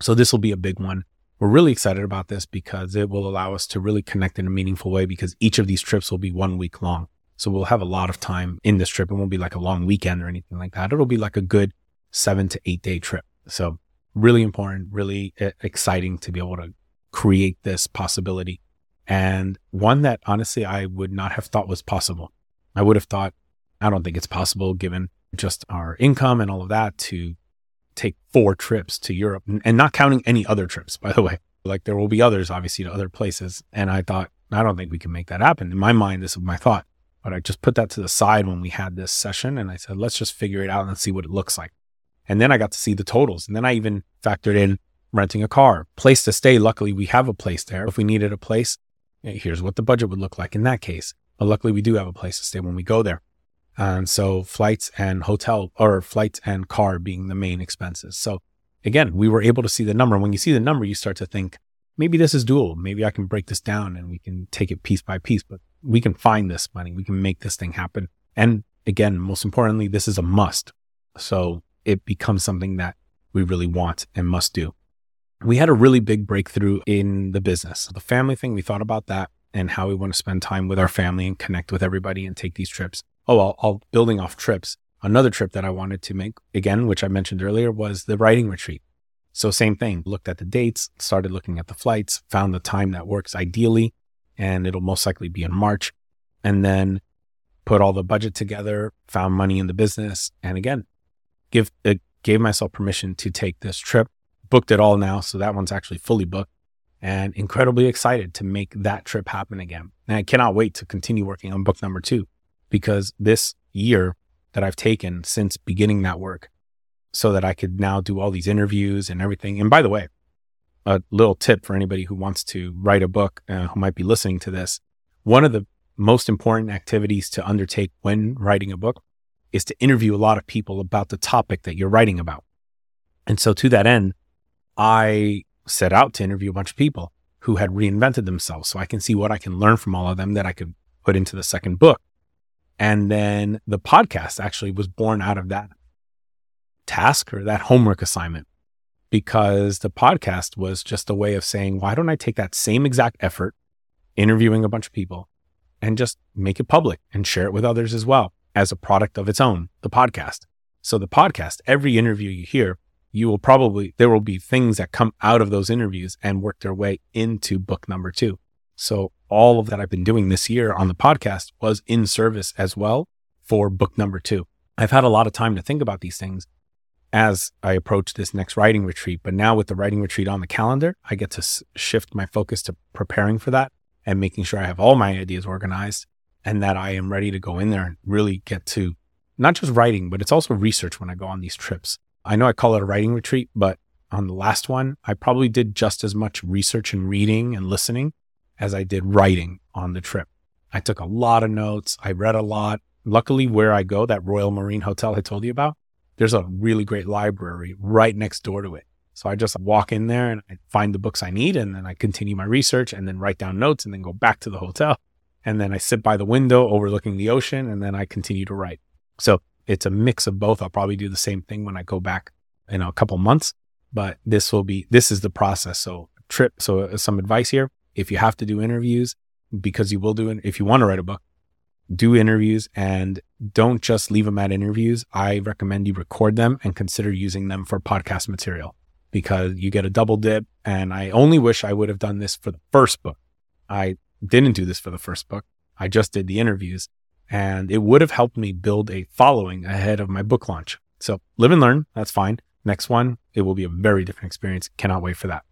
So this will be a big one. We're really excited about this because it will allow us to really connect in a meaningful way because each of these trips will be one week long. So we'll have a lot of time in this trip. It won't be like a long weekend or anything like that. It'll be like a good seven to eight day trip. So really important, really eh, exciting to be able to create this possibility. And one that honestly, I would not have thought was possible. I would have thought, I don't think it's possible given just our income and all of that to take four trips to Europe and not counting any other trips, by the way. Like there will be others, obviously, to other places. And I thought, I don't think we can make that happen. In my mind, this was my thought. But I just put that to the side when we had this session and I said, let's just figure it out and see what it looks like. And then I got to see the totals. And then I even factored in renting a car, place to stay. Luckily, we have a place there. If we needed a place, here's what the budget would look like in that case. But luckily, we do have a place to stay when we go there. And so flights and hotel or flights and car being the main expenses. So again, we were able to see the number. When you see the number, you start to think, maybe this is doable. Maybe I can break this down and we can take it piece by piece, but we can find this money. We can make this thing happen. And again, most importantly, this is a must. So it becomes something that we really want and must do. We had a really big breakthrough in the business. The family thing, we thought about that and how we want to spend time with our family and connect with everybody and take these trips. oh, I'll, building off trips. Another trip that I wanted to make again, which I mentioned earlier, was the writing retreat. So same thing, looked at the dates, started looking at the flights, found the time that works ideally, and it'll most likely be in March. And then put all the budget together, found money in the business, and again, give uh, gave myself permission to take this trip. Booked it all now, so that one's actually fully booked, and incredibly excited to make that trip happen again. And I cannot wait to continue working on book number two, because this year that I've taken since beginning that work, so that I could now do all these interviews and everything. And by the way, a little tip for anybody who wants to write a book, uh, who might be listening to this. One of the most important activities to undertake when writing a book is to interview a lot of people about the topic that you're writing about. And so to that end, I set out to interview a bunch of people who had reinvented themselves so I can see what I can learn from all of them that I could put into the second book. And then the podcast actually was born out of that task or that homework assignment because the podcast was just a way of saying, why don't I take that same exact effort interviewing a bunch of people and just make it public and share it with others as well as a product of its own, the podcast. So the podcast, every interview you hear, you will probably, there will be things that come out of those interviews and work their way into book number two. So all of that I've been doing this year on the podcast was in service as well for book number two. I've had a lot of time to think about these things as I approach this next writing retreat. But now with the writing retreat on the calendar, I get to s- shift my focus to preparing for that and making sure I have all my ideas organized and that I am ready to go in there and really get to not just writing, but it's also research when I go on these trips. I know I call it a writing retreat, but on the last one, I probably did just as much research and reading and listening as I did writing on the trip. I took a lot of notes. I read a lot. Luckily, where I go, that Royal Marine Hotel I told you about, there's a really great library right next door to it. So I just walk in there and I find the books I need and then I continue my research and then write down notes and then go back to the hotel. And then I sit by the window overlooking the ocean and then I continue to write. So it's a mix of both. I'll probably do the same thing when I go back in a couple months, but this will be, this is the process. So trip. So uh, some advice here. If you have to do interviews, because you will do it, if you want to write a book, do interviews and don't just leave them at interviews. I recommend you record them and consider using them for podcast material because you get a double dip. And I only wish I would have done this for the first book. I didn't do this for the first book. I just did the interviews and it would have helped me build a following ahead of my book launch. So live and learn. That's fine. Next one, it will be a very different experience. Cannot wait for that.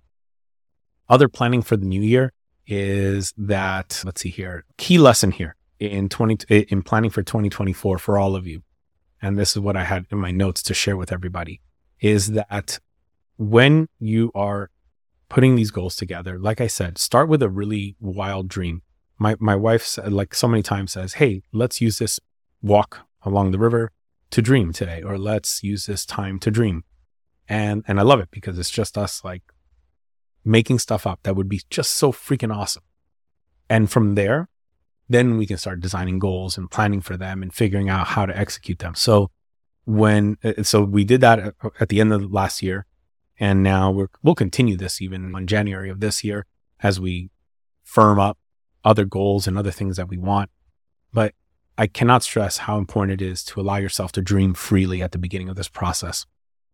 Other planning for the new year is that, let's see here, key lesson here in 20, in planning for 2024 for all of you. And this is what I had in my notes to share with everybody is that when you are putting these goals together, like I said, start with a really wild dream. My my wife said, like so many times says, "Hey, let's use this walk along the river to dream today, or let's use this time to dream." And and I love it because it's just us like making stuff up that would be just so freaking awesome. And from there, then we can start designing goals and planning for them and figuring out how to execute them. So when uh, so we did that at the end of last year and now we will continue this even on January of this year as we firm up other goals and other things that we want. But I cannot stress how important it is to allow yourself to dream freely at the beginning of this process.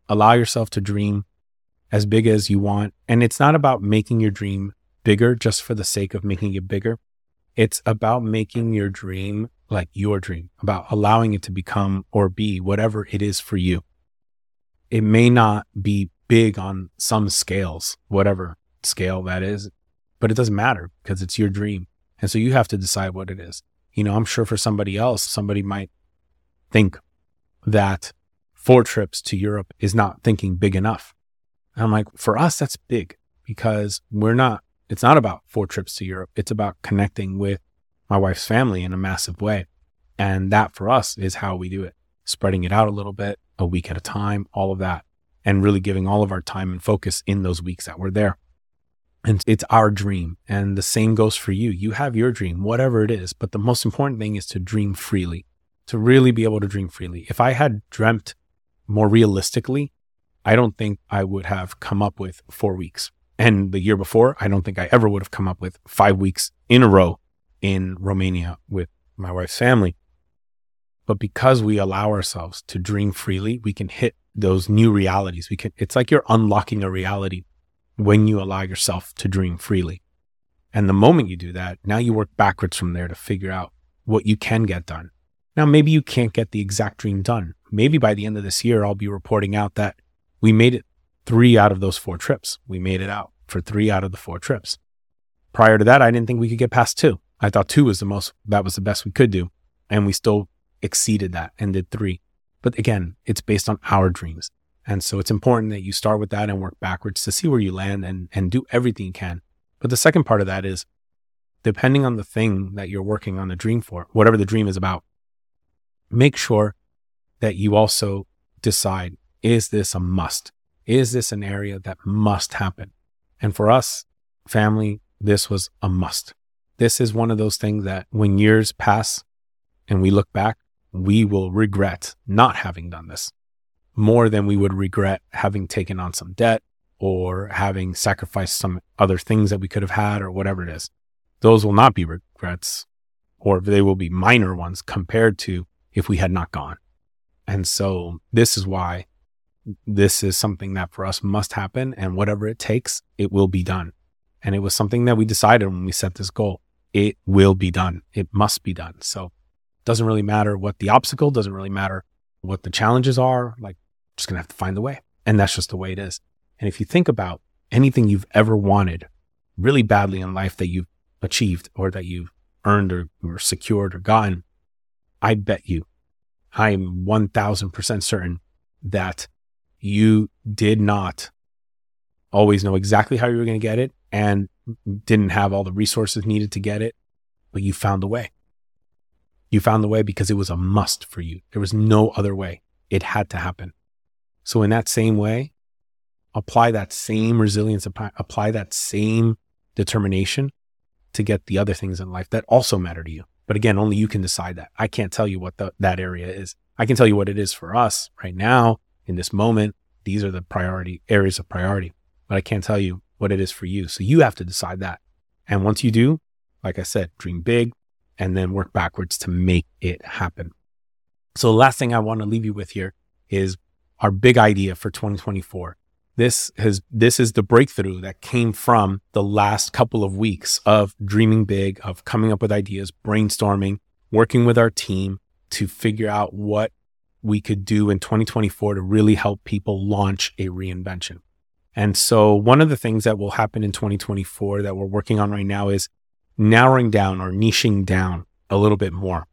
Allow yourself to dream as big as you want. And it's not about making your dream bigger just for the sake of making it bigger. It's about making your dream like your dream, about allowing it to become or be whatever it is for you. It may not be big on some scales, whatever scale that is, but it doesn't matter because it's your dream. And so you have to decide what it is. You know, I'm sure for somebody else, somebody might think that four trips to Europe is not thinking big enough. And I'm like, for us, that's big because we're not, it's not about four trips to Europe. It's about connecting with my wife's family in a massive way. And that for us is how we do it, spreading it out a little bit, a week at a time, all of that and really giving all of our time and focus in those weeks that we're there. And it's our dream. And the same goes for you. You have your dream, whatever it is. But the most important thing is to dream freely, to really be able to dream freely. If I had dreamt more realistically, I don't think I would have come up with four weeks. And the year before, I don't think I ever would have come up with five weeks in a row in Romania with my wife's family. But because we allow ourselves to dream freely, we can hit those new realities. We can, it's like you're unlocking a reality when you allow yourself to dream freely. And the moment you do that, now you work backwards from there to figure out what you can get done. Now, maybe you can't get the exact dream done. Maybe by the end of this year, I'll be reporting out that we made it three out of those four trips. We made it out for three out of the four trips. Prior to that, I didn't think we could get past two. I thought two was the most, that was the best we could do. And we still exceeded that and did three. But again, it's based on our dreams. And so it's important that you start with that and work backwards to see where you land and, and do everything you can. But the second part of that is depending on the thing that you're working on the dream for, whatever the dream is about, make sure that you also decide is this a must? Is this an area that must happen? And for us, family, this was a must. This is one of those things that when years pass and we look back, we will regret not having done this more than we would regret having taken on some debt or having sacrificed some other things that we could have had or whatever it is. Those will not be regrets or they will be minor ones compared to if we had not gone. And so this is why this is something that for us must happen. And whatever it takes, it will be done. And it was something that we decided when we set this goal. It will be done. It must be done. So doesn't really matter what the obstacle, doesn't really matter what the challenges are. Like, just going to have to find the way. And that's just the way it is. And if you think about anything you've ever wanted really badly in life that you've achieved or that you've earned or, or secured or gotten, I bet you, I'm 1000% certain that you did not always know exactly how you were going to get it and didn't have all the resources needed to get it, but you found the way. You found the way because it was a must for you. There was no other way. It had to happen. So, in that same way, apply that same resilience, apply that same determination to get the other things in life that also matter to you. But again, only you can decide that. I can't tell you what the, that area is. I can tell you what it is for us right now in this moment, these are the priority areas of priority, but I can't tell you what it is for you. So you have to decide that. And once you do, like I said, dream big and then work backwards to make it happen. So the last thing I want to leave you with here is our big idea for 2024. This has, this is the breakthrough that came from the last couple of weeks of dreaming big, of coming up with ideas, brainstorming, working with our team to figure out what we could do in 2024 to really help people launch a reinvention. And so one of the things that will happen in 2024 that we're working on right now is narrowing down or niching down a little bit more.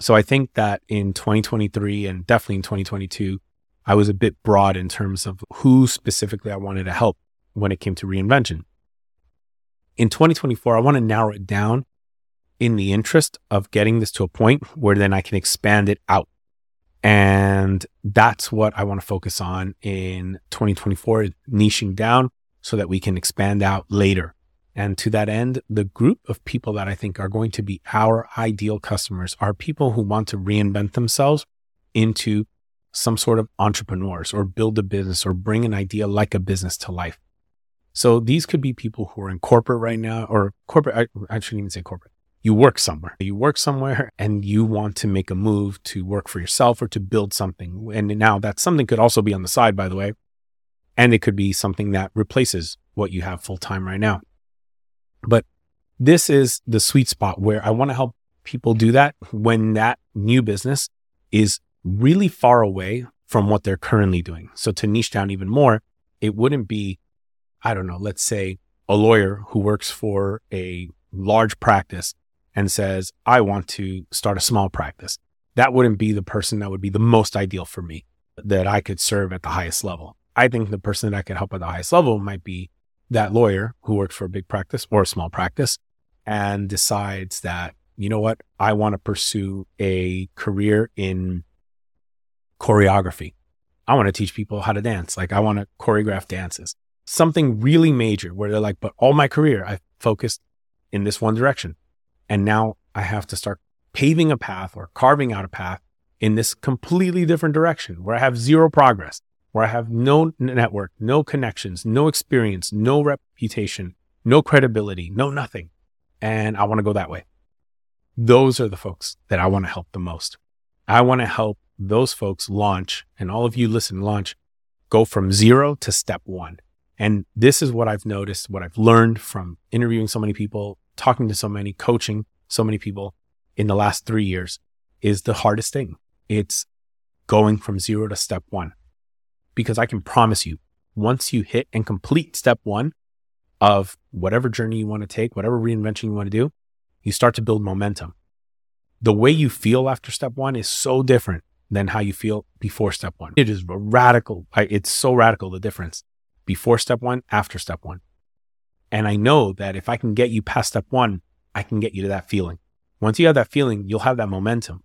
So I think that in 2023 and definitely in 2022, I was a bit broad in terms of who specifically I wanted to help when it came to reinvention. In 2024, I want to narrow it down in the interest of getting this to a point where then I can expand it out and that's what I want to focus on in 2024, niching down so that we can expand out later. And to that end, the group of people that I think are going to be our ideal customers are people who want to reinvent themselves into some sort of entrepreneurs or build a business or bring an idea like a business to life. So these could be people who are in corporate right now or corporate. I, I shouldn't even say corporate you work somewhere. You work somewhere and you want to make a move to work for yourself or to build something. And now that something could also be on the side, by the way, and it could be something that replaces what you have full time right now. But this is the sweet spot where I want to help people do that when that new business is really far away from what they're currently doing. So to niche down even more, it wouldn't be, I don't know, let's say a lawyer who works for a large practice and says, I want to start a small practice, that wouldn't be the person that would be the most ideal for me that I could serve at the highest level. I think the person that I could help at the highest level might be that lawyer who works for a big practice or a small practice and decides that, you know what, I want to pursue a career in choreography. I want to teach people how to dance. Like I want to choreograph dances, something really major where they're like, but all my career, I focused in this one direction. And now I have to start paving a path or carving out a path in this completely different direction where I have zero progress, where I have no network, no connections, no experience, no reputation, no credibility, no nothing. And I want to go that way. Those are the folks that I want to help the most. I want to help those folks launch and all of you listen launch go from zero to step one. And this is what I've noticed, what I've learned from interviewing so many people, talking to so many, coaching so many people in the last three years is the hardest thing. It's going from zero to step one. Because I can promise you, once you hit and complete step one of whatever journey you want to take, whatever reinvention you want to do, you start to build momentum. The way you feel after step one is so different than how you feel before step one. It is radical. It's so radical, the difference before step one, after step one. And I know that if I can get you past step one, I can get you to that feeling. Once you have that feeling, you'll have that momentum.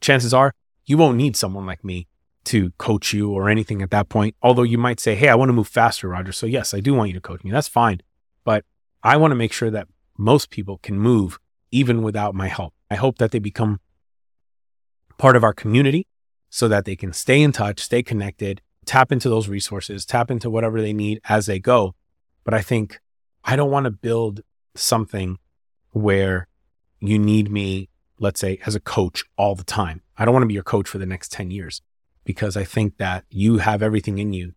Chances are you won't need someone like me to coach you or anything at that point. Although you might say, Hey, I want to move faster, Roger. So yes, I do want you to coach me. That's fine. But I want to make sure that most people can move even without my help. I hope that they become part of our community so that they can stay in touch, stay connected, tap into those resources, tap into whatever they need as they go. But I think I don't want to build something where you need me, let's say, as a coach all the time. I don't want to be your coach for the next 10 years because I think that you have everything in you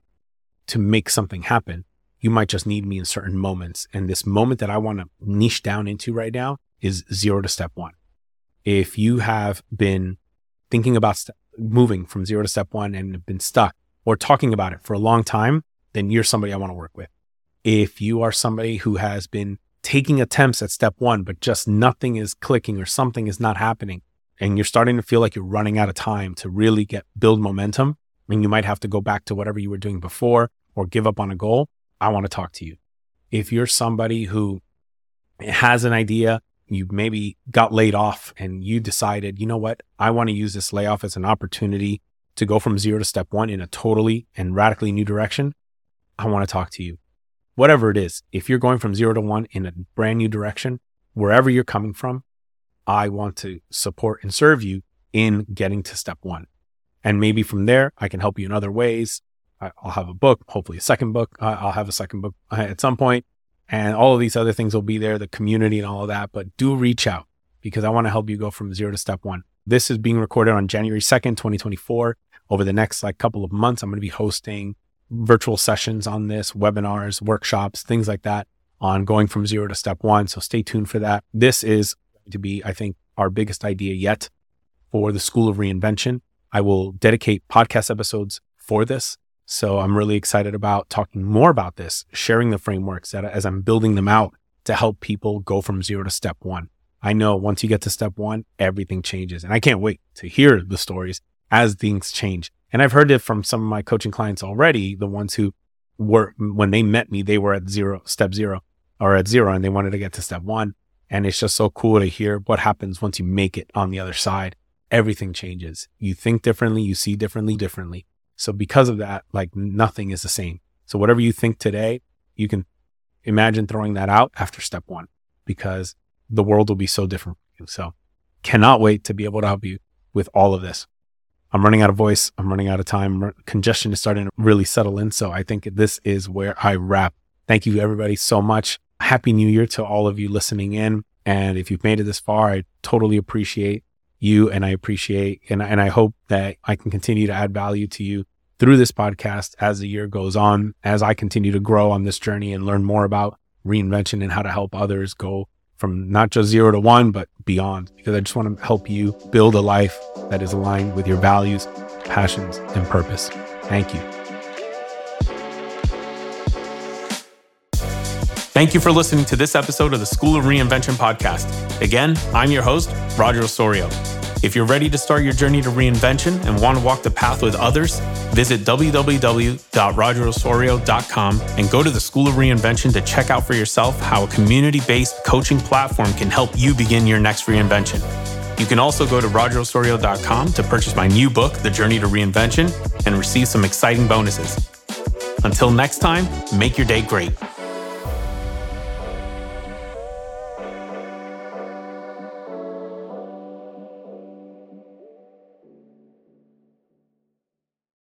to make something happen. You might just need me in certain moments. And this moment that I want to niche down into right now is zero to step one. If you have been thinking about st- moving from zero to step one and have been stuck or talking about it for a long time, then you're somebody I want to work with. If you are somebody who has been taking attempts at step one, but just nothing is clicking or something is not happening, and you're starting to feel like you're running out of time to really get build momentum, I mean, you might have to go back to whatever you were doing before or give up on a goal, I want to talk to you. If you're somebody who has an idea, you maybe got laid off and you decided, you know what, I want to use this layoff as an opportunity to go from zero to step one in a totally and radically new direction, I want to talk to you. Whatever it is, if you're going from zero to one in a brand new direction, wherever you're coming from, I want to support and serve you in getting to step one. And maybe from there, I can help you in other ways. I'll have a book, hopefully a second book. I'll have a second book uh, at some point, and all of these other things will be there, the community and all of that. But do reach out because I want to help you go from zero to step one. This is being recorded on January 2nd, 2024 over the next like couple of months, I'm going to be hosting virtual sessions on this, webinars, workshops, things like that on going from zero to step one. So stay tuned for that. This is going to be, I think, our biggest idea yet for the School of Reinvention. I will dedicate podcast episodes for this. So I'm really excited about talking more about this, sharing the frameworks that as I'm building them out to help people go from zero to step one. I know once you get to step one, everything changes. And I can't wait to hear the stories as things change. And I've heard it from some of my coaching clients already, the ones who were, when they met me, they were at zero, step zero or at zero and they wanted to get to step one. And it's just so cool to hear what happens once you make it on the other side. Everything changes. You think differently, you see differently, differently. So because of that, like nothing is the same. So whatever you think today, you can imagine throwing that out after step one because the world will be so different. So cannot wait to be able to help you with all of this. I'm running out of voice. I'm running out of time. Congestion is starting to really settle in. So I think this is where I wrap. Thank you, everybody, so much. Happy New Year to all of you listening in. And if you've made it this far, I totally appreciate you and I appreciate and, and I hope that I can continue to add value to you through this podcast as the year goes on, as I continue to grow on this journey and learn more about reinvention and how to help others go from not just zero to one, but beyond, because I just want to help you build a life that is aligned with your values, passions, and purpose. Thank you. Thank you for listening to this episode of the School of Reinvention podcast. Again, I'm your host, Roger Osorio. If you're ready to start your journey to reinvention and want to walk the path with others, visit www.rogerosorio.com and go to the School of Reinvention to check out for yourself how a community based coaching platform can help you begin your next reinvention. You can also go to rogerosorio.com to purchase my new book, The Journey to Reinvention, and receive some exciting bonuses. Until next time, make your day great.